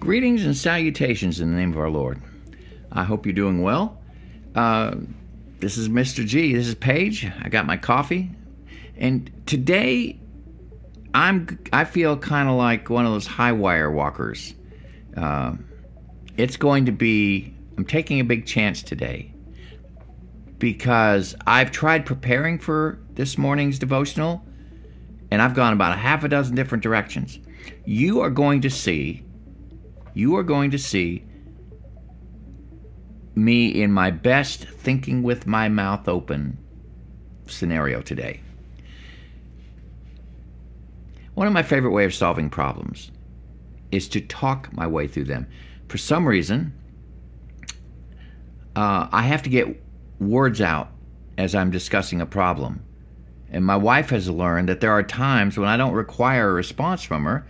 Greetings and salutations in the name of our Lord. I hope you're doing well. Uh, this is Mr. G. This is Paige. I got my coffee, and today I'm I feel kind of like one of those high wire walkers. Uh, it's going to be. I'm taking a big chance today because I've tried preparing for this morning's devotional, and I've gone about a half a dozen different directions. You are going to see you are going to see me in my best thinking with my mouth open scenario today. One of my favorite ways of solving problems is to talk my way through them. For some reason, uh, I have to get words out as I'm discussing a problem. And my wife has learned that there are times when I don't require a response from her,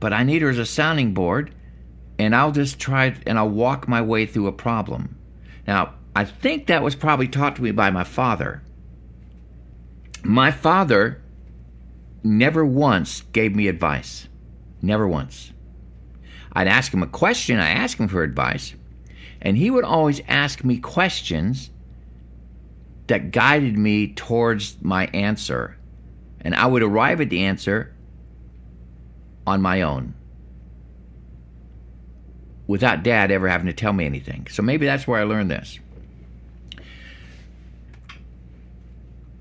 but I need her as a sounding board and I'll just try and I'll walk my way through a problem. Now, I think that was probably taught to me by my father. My father never once gave me advice. Never once. I'd ask him a question, I asked him for advice, and he would always ask me questions that guided me towards my answer. And I would arrive at the answer on my own without dad ever having to tell me anything. So maybe that's where I learned this.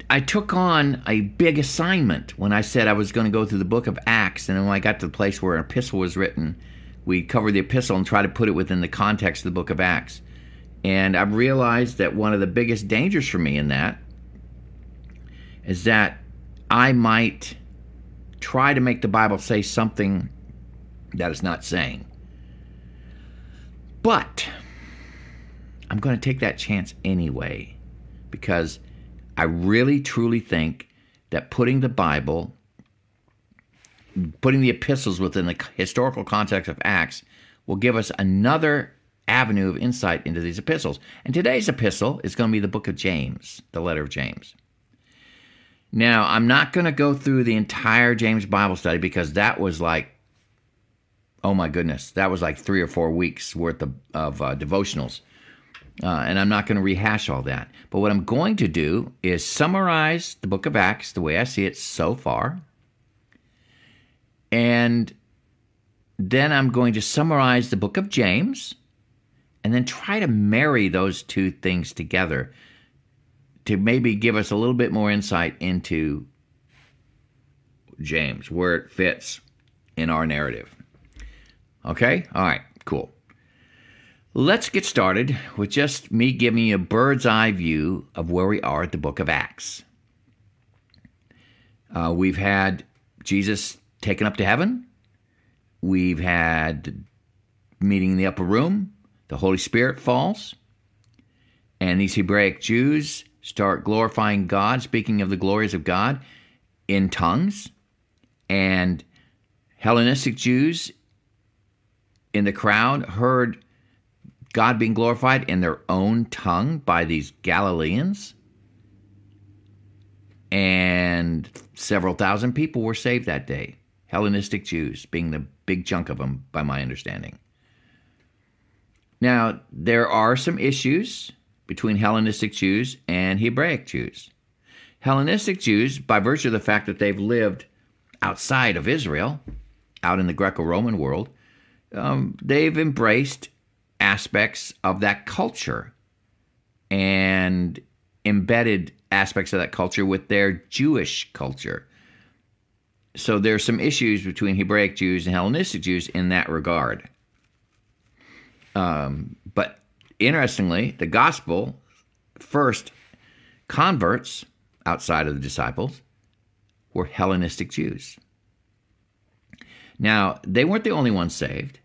I took on a big assignment when I said I was going to go through the book of Acts, and then when I got to the place where an epistle was written, we covered the epistle and try to put it within the context of the book of Acts. And I've realized that one of the biggest dangers for me in that is that I might try to make the Bible say something that it's not saying. But I'm going to take that chance anyway because I really truly think that putting the Bible, putting the epistles within the historical context of Acts, will give us another avenue of insight into these epistles. And today's epistle is going to be the book of James, the letter of James. Now, I'm not going to go through the entire James Bible study because that was like oh my goodness, that was like three or four weeks worth of, of uh, devotionals. Uh, and I'm not going to rehash all that. But what I'm going to do is summarize the book of Acts the way I see it so far. And then I'm going to summarize the book of James and then try to marry those two things together to maybe give us a little bit more insight into James, where it fits in our narrative. Okay? All right, cool. Let's get started with just me giving you a bird's eye view of where we are at the book of Acts. Uh, we've had Jesus taken up to heaven. We've had meeting in the upper room. The Holy Spirit falls. And these Hebraic Jews start glorifying God, speaking of the glories of God in tongues. And Hellenistic Jews in the crowd heard God being glorified in their own tongue by these Galileans. And several thousand people were saved that day. Hellenistic Jews being the big chunk of them, by my understanding. Now, there are some issues between Hellenistic Jews and Hebraic Jews. Hellenistic Jews, by virtue of the fact that they've lived outside of Israel, out in the Greco Roman world, um, they've embraced aspects of that culture and embedded aspects of that culture with their Jewish culture. So there's some issues between Hebraic Jews and Hellenistic Jews in that regard. Um, but interestingly, the gospel first converts outside of the disciples were Hellenistic Jews. Now, they weren't the only ones saved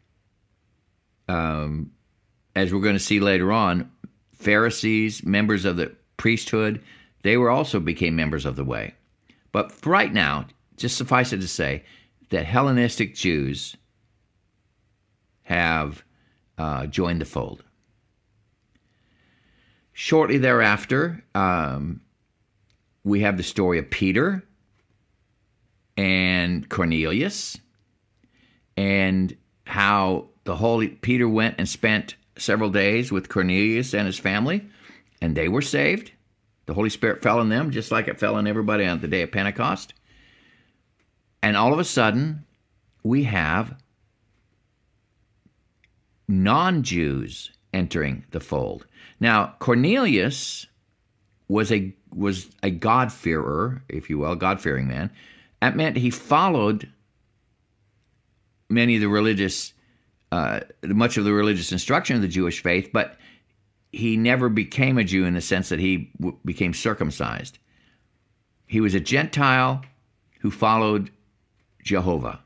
um, as we're going to see later on, Pharisees, members of the priesthood, they were also became members of the way. But right now, just suffice it to say that Hellenistic Jews have uh, joined the fold. Shortly thereafter, um, we have the story of Peter and Cornelius and how the holy Peter went and spent several days with Cornelius and his family, and they were saved. The Holy Spirit fell on them just like it fell on everybody on the day of Pentecost. And all of a sudden, we have non Jews entering the fold. Now, Cornelius was a was a God-fearer, if you will, God-fearing man. That meant he followed many of the religious, uh, much of the religious instruction of the Jewish faith, but he never became a Jew in the sense that he w- became circumcised. He was a Gentile who followed Jehovah.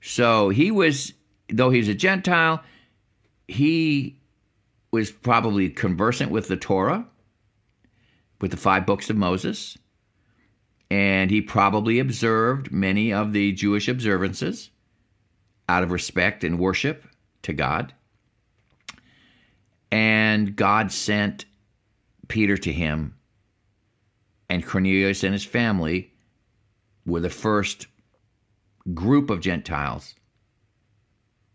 So he was, though he was a Gentile, he was probably conversant with the Torah, with the five books of Moses, and he probably observed many of the Jewish observances out of respect and worship to God. And God sent Peter to him, and Cornelius and his family were the first group of Gentiles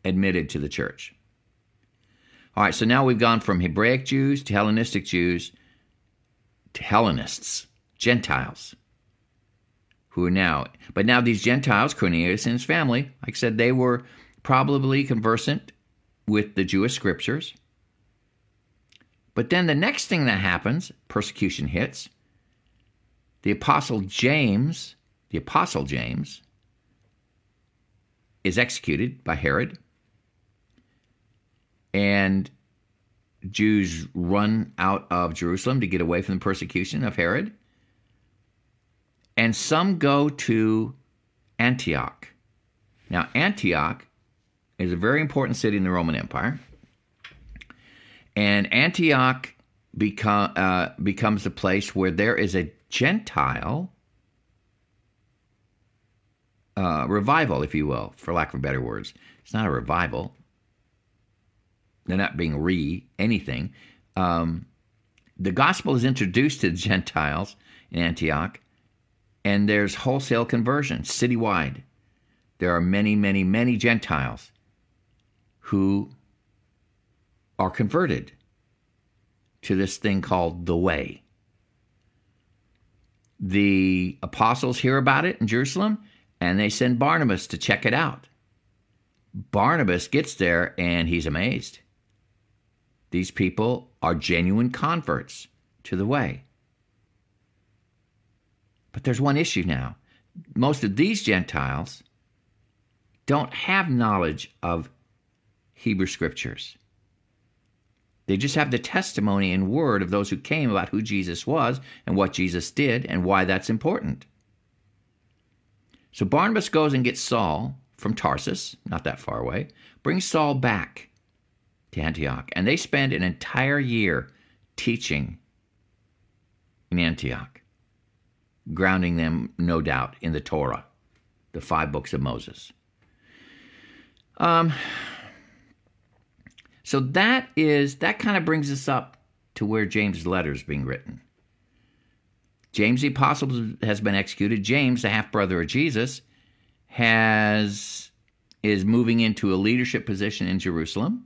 admitted to the church. All right, so now we've gone from Hebraic Jews to Hellenistic Jews to Hellenists, Gentiles, who are now, but now these Gentiles, Cornelius and his family, like I said, they were probably conversant with the Jewish scriptures. But then the next thing that happens, persecution hits. The apostle James, the apostle James, is executed by Herod. And Jews run out of Jerusalem to get away from the persecution of Herod. And some go to Antioch. Now, Antioch is a very important city in the Roman Empire. And Antioch become, uh, becomes a place where there is a Gentile uh, revival, if you will, for lack of better words. It's not a revival. They're not being re anything. Um, the gospel is introduced to the Gentiles in Antioch, and there's wholesale conversion citywide. There are many, many, many Gentiles who are converted to this thing called the way. The apostles hear about it in Jerusalem and they send Barnabas to check it out. Barnabas gets there and he's amazed. These people are genuine converts to the way. But there's one issue now. Most of these Gentiles don't have knowledge of Hebrew scriptures. They just have the testimony and word of those who came about who Jesus was and what Jesus did and why that's important. So Barnabas goes and gets Saul from Tarsus, not that far away, brings Saul back to Antioch, and they spend an entire year teaching in Antioch, grounding them, no doubt, in the Torah, the five books of Moses. Um, so that is that kind of brings us up to where James' letter is being written. James the apostle has been executed. James, the half brother of Jesus, has is moving into a leadership position in Jerusalem.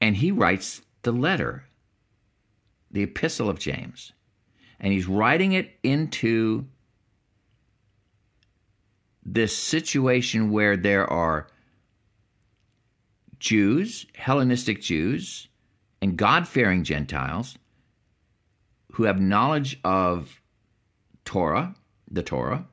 And he writes the letter, the epistle of James. And he's writing it into this situation where there are Jews, Hellenistic Jews, and God fearing Gentiles who have knowledge of Torah, the Torah,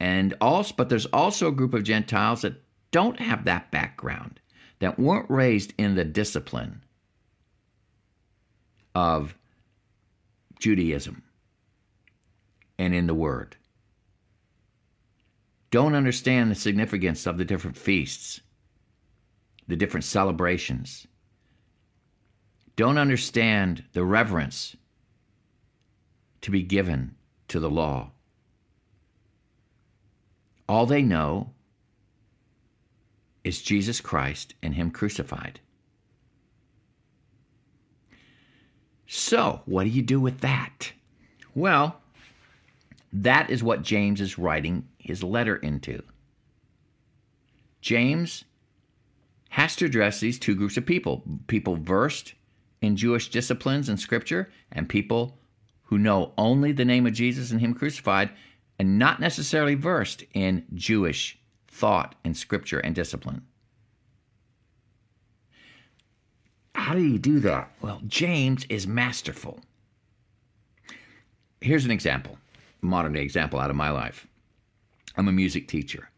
and also, but there's also a group of Gentiles that don't have that background, that weren't raised in the discipline of Judaism and in the Word. Don't understand the significance of the different feasts, the different celebrations, don't understand the reverence to be given to the law. All they know is Jesus Christ and Him crucified. So, what do you do with that? Well, that is what James is writing his letter into. James has to address these two groups of people people versed in Jewish disciplines and scripture, and people who know only the name of Jesus and Him crucified, and not necessarily versed in Jewish thought and scripture and discipline. How do you do that? Well, James is masterful. Here's an example, modern day example out of my life. I'm a music teacher.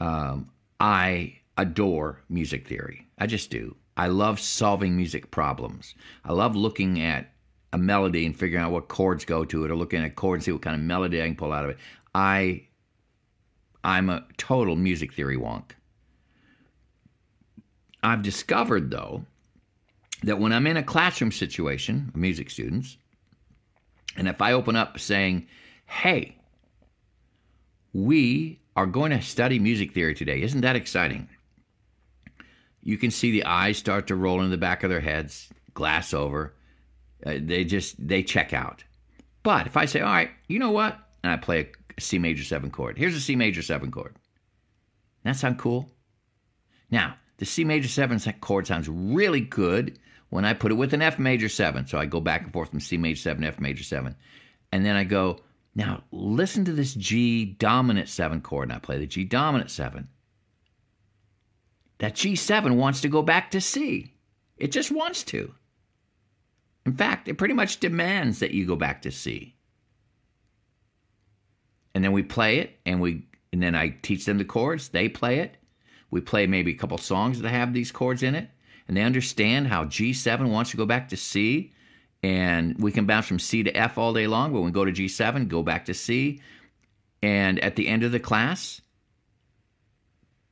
Um, I adore music theory. I just do. I love solving music problems. I love looking at a melody and figuring out what chords go to it, or looking at a chord and see what kind of melody I can pull out of it. I, I'm a total music theory wonk. I've discovered though that when I'm in a classroom situation, music students, and if I open up saying, "Hey, we are going to study music theory today," isn't that exciting? you can see the eyes start to roll in the back of their heads, glass over. Uh, they just they check out. But if I say, all right, you know what, and I play a C major seven chord. Here's a C major seven chord. That sound cool? Now the C major seven chord sounds really good when I put it with an F major seven. So I go back and forth from C major seven, F major seven, and then I go. Now listen to this G dominant seven chord, and I play the G dominant seven that G7 wants to go back to C. It just wants to. In fact, it pretty much demands that you go back to C. And then we play it and we and then I teach them the chords, they play it. We play maybe a couple songs that have these chords in it and they understand how G7 wants to go back to C and we can bounce from C to F all day long, but when we go to G7, go back to C. And at the end of the class,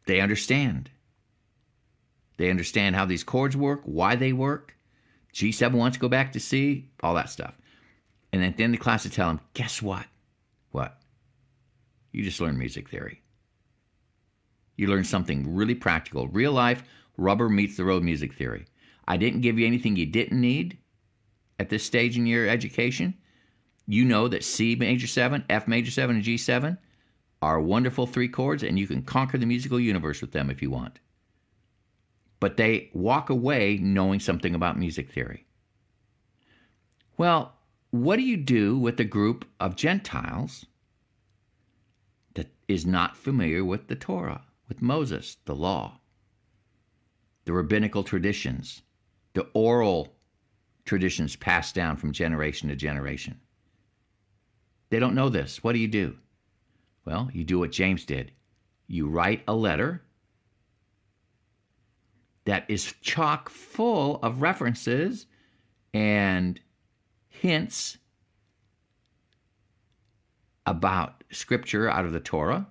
they understand. They understand how these chords work, why they work. G7 wants to go back to C, all that stuff. And at the end of the class, I tell them, guess what? What? You just learned music theory. You learn something really practical, real life, rubber meets the road music theory. I didn't give you anything you didn't need at this stage in your education. You know that C major 7, F major 7, and G7 are wonderful three chords, and you can conquer the musical universe with them if you want but they walk away knowing something about music theory. Well, what do you do with a group of Gentiles that is not familiar with the Torah, with Moses, the law, the rabbinical traditions, the oral traditions passed down from generation to generation? They don't know this. What do you do? Well, you do what James did. You write a letter that is chock full of references and hints about scripture out of the Torah,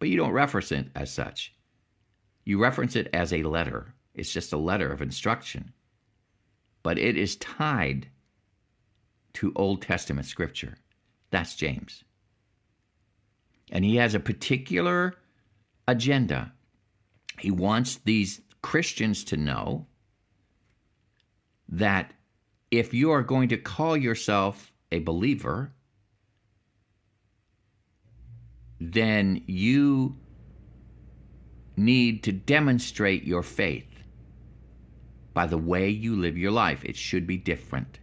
but you don't reference it as such. You reference it as a letter. It's just a letter of instruction, but it is tied to Old Testament scripture. That's James. And he has a particular agenda. He wants these Christians to know that if you are going to call yourself a believer, then you need to demonstrate your faith by the way you live your life. It should be different.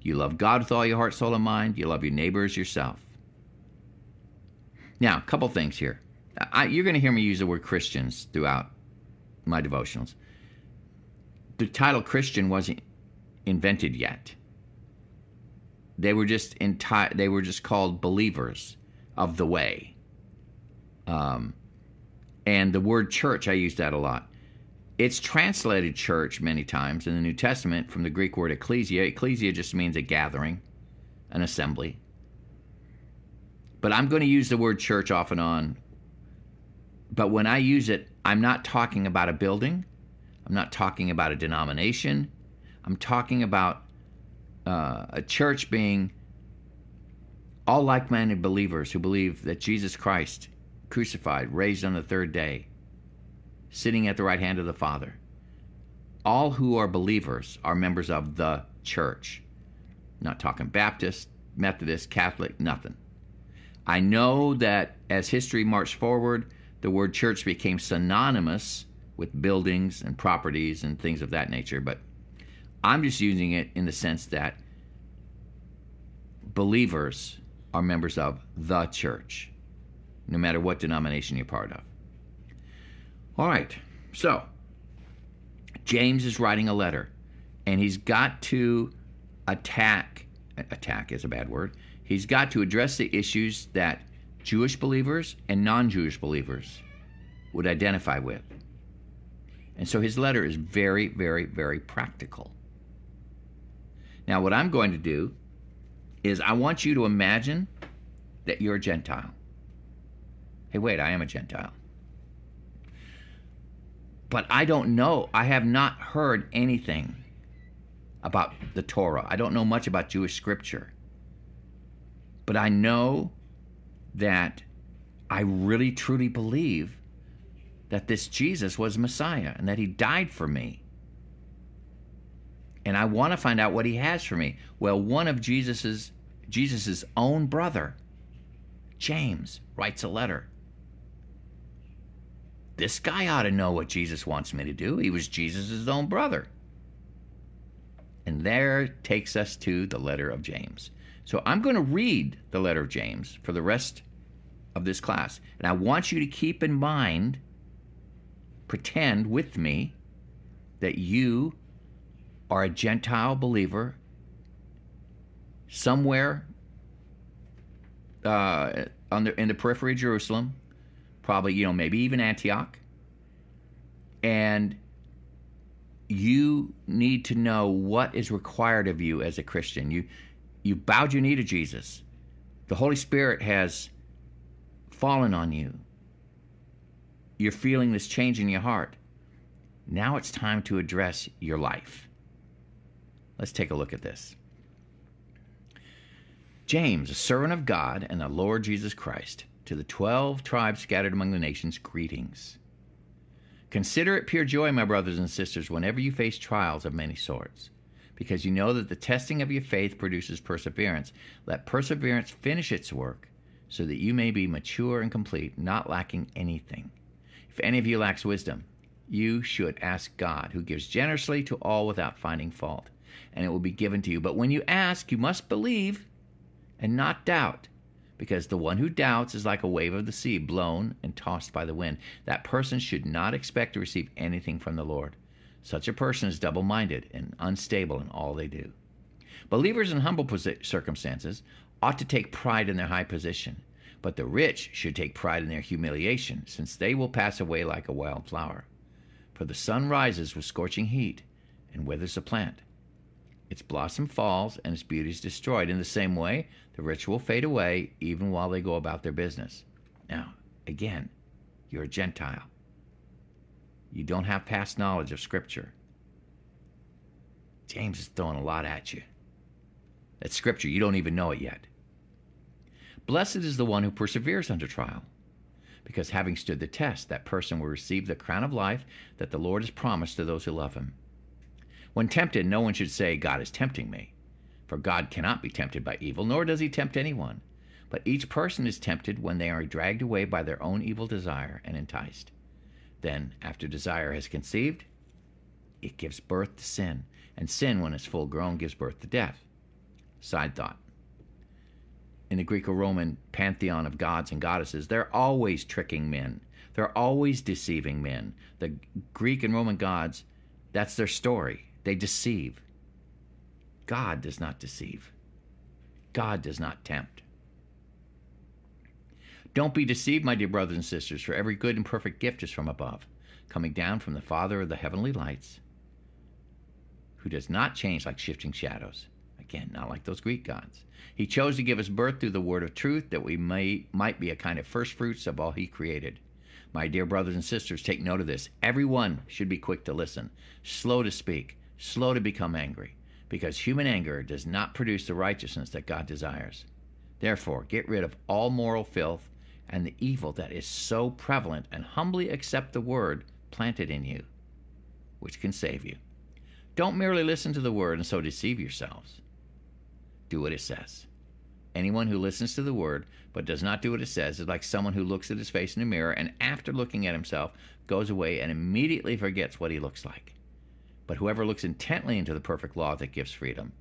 You love God with all your heart, soul, and mind. You love your neighbor as yourself. Now, a couple things here. I, you're going to hear me use the word Christians throughout my devotionals. The title Christian wasn't invented yet. They were just enti- they were just called believers of the way. Um, and the word church, I use that a lot. It's translated church many times in the New Testament from the Greek word ecclesia. Ecclesia just means a gathering, an assembly. But I'm going to use the word church off and on. But when I use it, I'm not talking about a building. I'm not talking about a denomination. I'm talking about uh, a church being all like minded believers who believe that Jesus Christ, crucified, raised on the third day, sitting at the right hand of the Father. All who are believers are members of the church. Not talking Baptist, Methodist, Catholic, nothing. I know that as history marched forward, the word church became synonymous with buildings and properties and things of that nature, but I'm just using it in the sense that believers are members of the church, no matter what denomination you're part of. All right, so James is writing a letter, and he's got to attack, attack is a bad word, he's got to address the issues that Jewish believers and non Jewish believers would identify with. And so his letter is very, very, very practical. Now, what I'm going to do is I want you to imagine that you're a Gentile. Hey, wait, I am a Gentile. But I don't know, I have not heard anything about the Torah. I don't know much about Jewish scripture. But I know that I really truly believe that this Jesus was Messiah and that he died for me. And I want to find out what he has for me. Well, one of Jesus's Jesus's own brother, James, writes a letter. This guy ought to know what Jesus wants me to do. He was Jesus' own brother. And there takes us to the letter of James. So I'm going to read the letter of James for the rest of this class. And I want you to keep in mind, pretend with me, that you are a Gentile believer somewhere uh, the, in the periphery of Jerusalem, probably, you know, maybe even Antioch. And you need to know what is required of you as a Christian. You you bowed your knee to Jesus. The Holy Spirit has fallen on you. You're feeling this change in your heart. Now it's time to address your life. Let's take a look at this. James, a servant of God and the Lord Jesus Christ, to the twelve tribes scattered among the nations, greetings. Consider it pure joy, my brothers and sisters, whenever you face trials of many sorts, because you know that the testing of your faith produces perseverance. Let perseverance finish its work, so that you may be mature and complete, not lacking anything. If any of you lacks wisdom, you should ask God, who gives generously to all without finding fault, and it will be given to you. But when you ask, you must believe and not doubt because the one who doubts is like a wave of the sea, blown and tossed by the wind. That person should not expect to receive anything from the Lord. Such a person is double minded and unstable in all they do. Believers in humble circumstances ought to take pride in their high position, but the rich should take pride in their humiliation, since they will pass away like a wild flower. For the sun rises with scorching heat and withers a plant. Its blossom falls and its beauty is destroyed. In the same way, the rich will fade away even while they go about their business. Now, again, you're a Gentile. You don't have past knowledge of Scripture. James is throwing a lot at you. That's Scripture. You don't even know it yet. Blessed is the one who perseveres under trial, because having stood the test, that person will receive the crown of life that the Lord has promised to those who love him. When tempted, no one should say, God is tempting me. For God cannot be tempted by evil, nor does he tempt anyone. But each person is tempted when they are dragged away by their own evil desire and enticed. Then, after desire has conceived, it gives birth to sin, and sin, when it's full grown, gives birth to death. Side thought. In the Greco Roman pantheon of gods and goddesses, they're always tricking men. They're always deceiving men. The Greek and Roman gods, that's their story. They deceive. God does not deceive. God does not tempt. Don't be deceived, my dear brothers and sisters, for every good and perfect gift is from above, coming down from the Father of the heavenly lights, who does not change like shifting shadows. Again, not like those Greek gods. He chose to give us birth through the word of truth that we may, might be a kind of first fruits of all he created. My dear brothers and sisters, take note of this. Everyone should be quick to listen, slow to speak, slow to become angry, because human anger does not produce the righteousness that God desires. Therefore, get rid of all moral filth and the evil that is so prevalent, and humbly accept the word planted in you, which can save you. Don't merely listen to the word and so deceive yourselves. Do what it says. Anyone who listens to the word but does not do what it says is like someone who looks at his face in a mirror and after looking at himself goes away and immediately forgets what he looks like. But whoever looks intently into the perfect law that gives freedom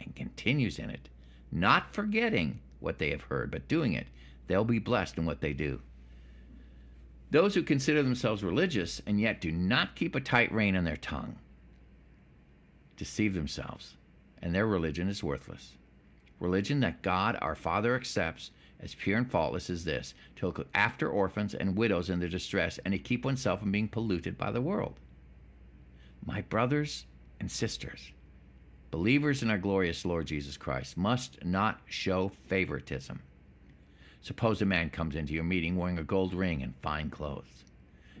and continues in it, not forgetting what they have heard, but doing it, they'll be blessed in what they do. Those who consider themselves religious and yet do not keep a tight rein on their tongue deceive themselves, and their religion is worthless. Religion that God our Father accepts as pure and faultless is this to look after orphans and widows in their distress and to keep oneself from being polluted by the world. My brothers and sisters, believers in our glorious Lord Jesus Christ, must not show favoritism. Suppose a man comes into your meeting wearing a gold ring and fine clothes,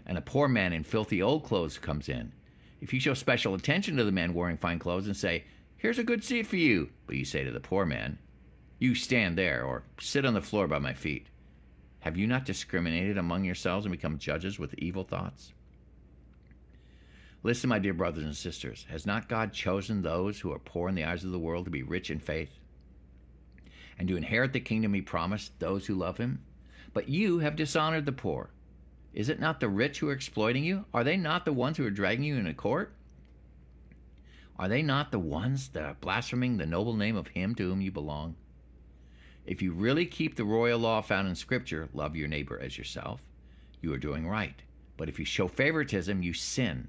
and a poor man in filthy old clothes comes in. If you show special attention to the man wearing fine clothes and say, Here's a good seat for you, but you say to the poor man, You stand there, or sit on the floor by my feet, have you not discriminated among yourselves and become judges with evil thoughts? Listen, my dear brothers and sisters, has not God chosen those who are poor in the eyes of the world to be rich in faith and to inherit the kingdom he promised those who love him? But you have dishonored the poor. Is it not the rich who are exploiting you? Are they not the ones who are dragging you into court? Are they not the ones that are blaspheming the noble name of him to whom you belong? If you really keep the royal law found in Scripture, love your neighbor as yourself, you are doing right. But if you show favoritism, you sin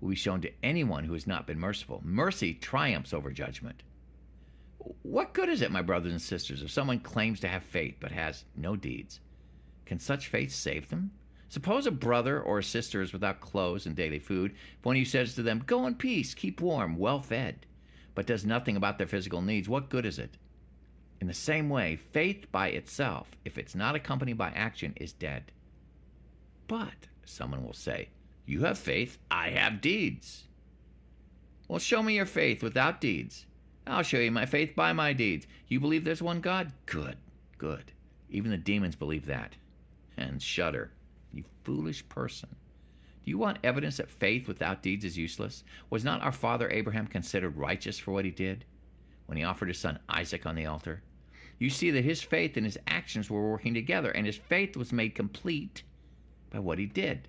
will be shown to anyone who has not been merciful. Mercy triumphs over judgment. What good is it, my brothers and sisters, if someone claims to have faith but has no deeds? Can such faith save them? Suppose a brother or a sister is without clothes and daily food, if one of you says to them, Go in peace, keep warm, well fed, but does nothing about their physical needs, what good is it? In the same way, faith by itself, if it's not accompanied by action, is dead. But, someone will say, You have faith, I have deeds. Well, show me your faith without deeds. I'll show you my faith by my deeds. You believe there's one God? Good, good. Even the demons believe that and shudder. You foolish person. Do you want evidence that faith without deeds is useless? Was not our father Abraham considered righteous for what he did when he offered his son Isaac on the altar? You see that his faith and his actions were working together, and his faith was made complete by what he did.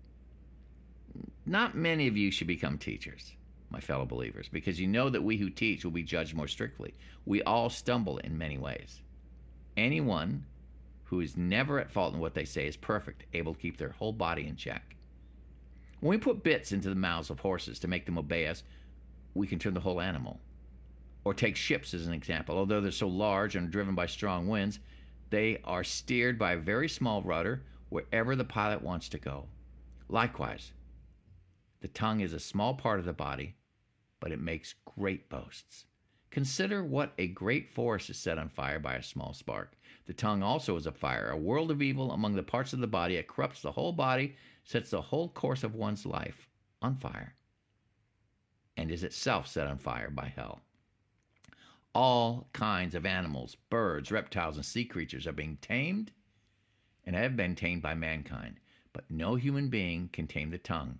Not many of you should become teachers, my fellow believers, because you know that we who teach will be judged more strictly. We all stumble in many ways. Anyone who is never at fault in what they say, is perfect, able to keep their whole body in check. When we put bits into the mouths of horses to make them obey us, we can turn the whole animal. Or take ships as an example. Although they're so large and driven by strong winds, they are steered by a very small rudder wherever the pilot wants to go. Likewise, the tongue is a small part of the body, but it makes great boasts. Consider what a great forest is set on fire by a small spark. The tongue also is a fire, a world of evil among the parts of the body. It corrupts the whole body, sets the whole course of one's life on fire, and is itself set on fire by hell. All kinds of animals, birds, reptiles, and sea creatures are being tamed and have been tamed by mankind, but no human being can tame the tongue.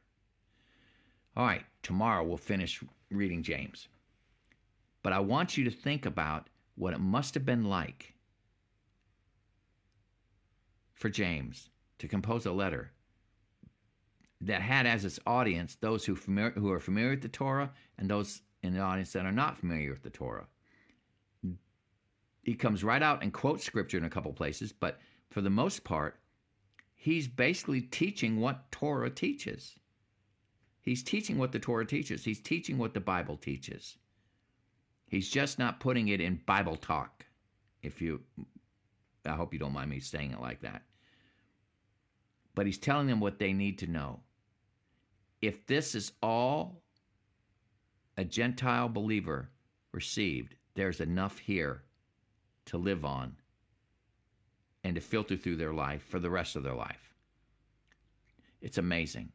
All right, tomorrow we'll finish reading James. But I want you to think about what it must have been like for James to compose a letter that had as its audience those who, familiar, who are familiar with the Torah and those in the audience that are not familiar with the Torah. He comes right out and quotes scripture in a couple places, but for the most part, he's basically teaching what Torah teaches. He's teaching what the Torah teaches. He's teaching what the Bible teaches. He's just not putting it in Bible talk. If you, I hope you don't mind me saying it like that. But he's telling them what they need to know. If this is all a Gentile believer received, there's enough here to live on and to filter through their life for the rest of their life. It's amazing.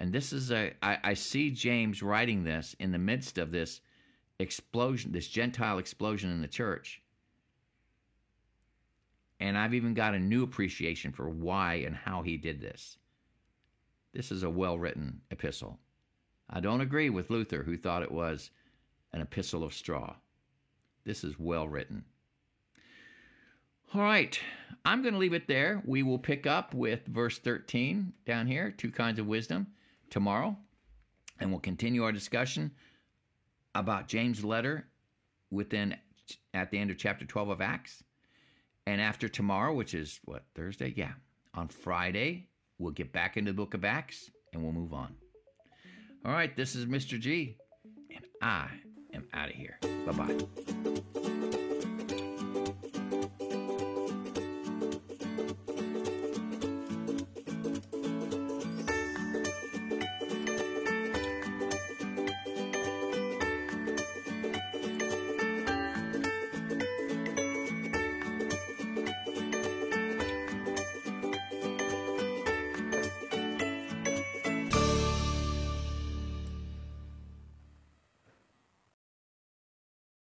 And this is a, I, I see James writing this in the midst of this explosion, this Gentile explosion in the church. And I've even got a new appreciation for why and how he did this. This is a well written epistle. I don't agree with Luther, who thought it was an epistle of straw. This is well written. All right, I'm going to leave it there. We will pick up with verse 13 down here, two kinds of wisdom, tomorrow, and we'll continue our discussion about James' letter within at the end of chapter 12 of Acts. And after tomorrow, which is what, Thursday? Yeah. On Friday, we'll get back into the book of Acts and we'll move on. All right, this is Mr. G, and I am out of here. Bye bye.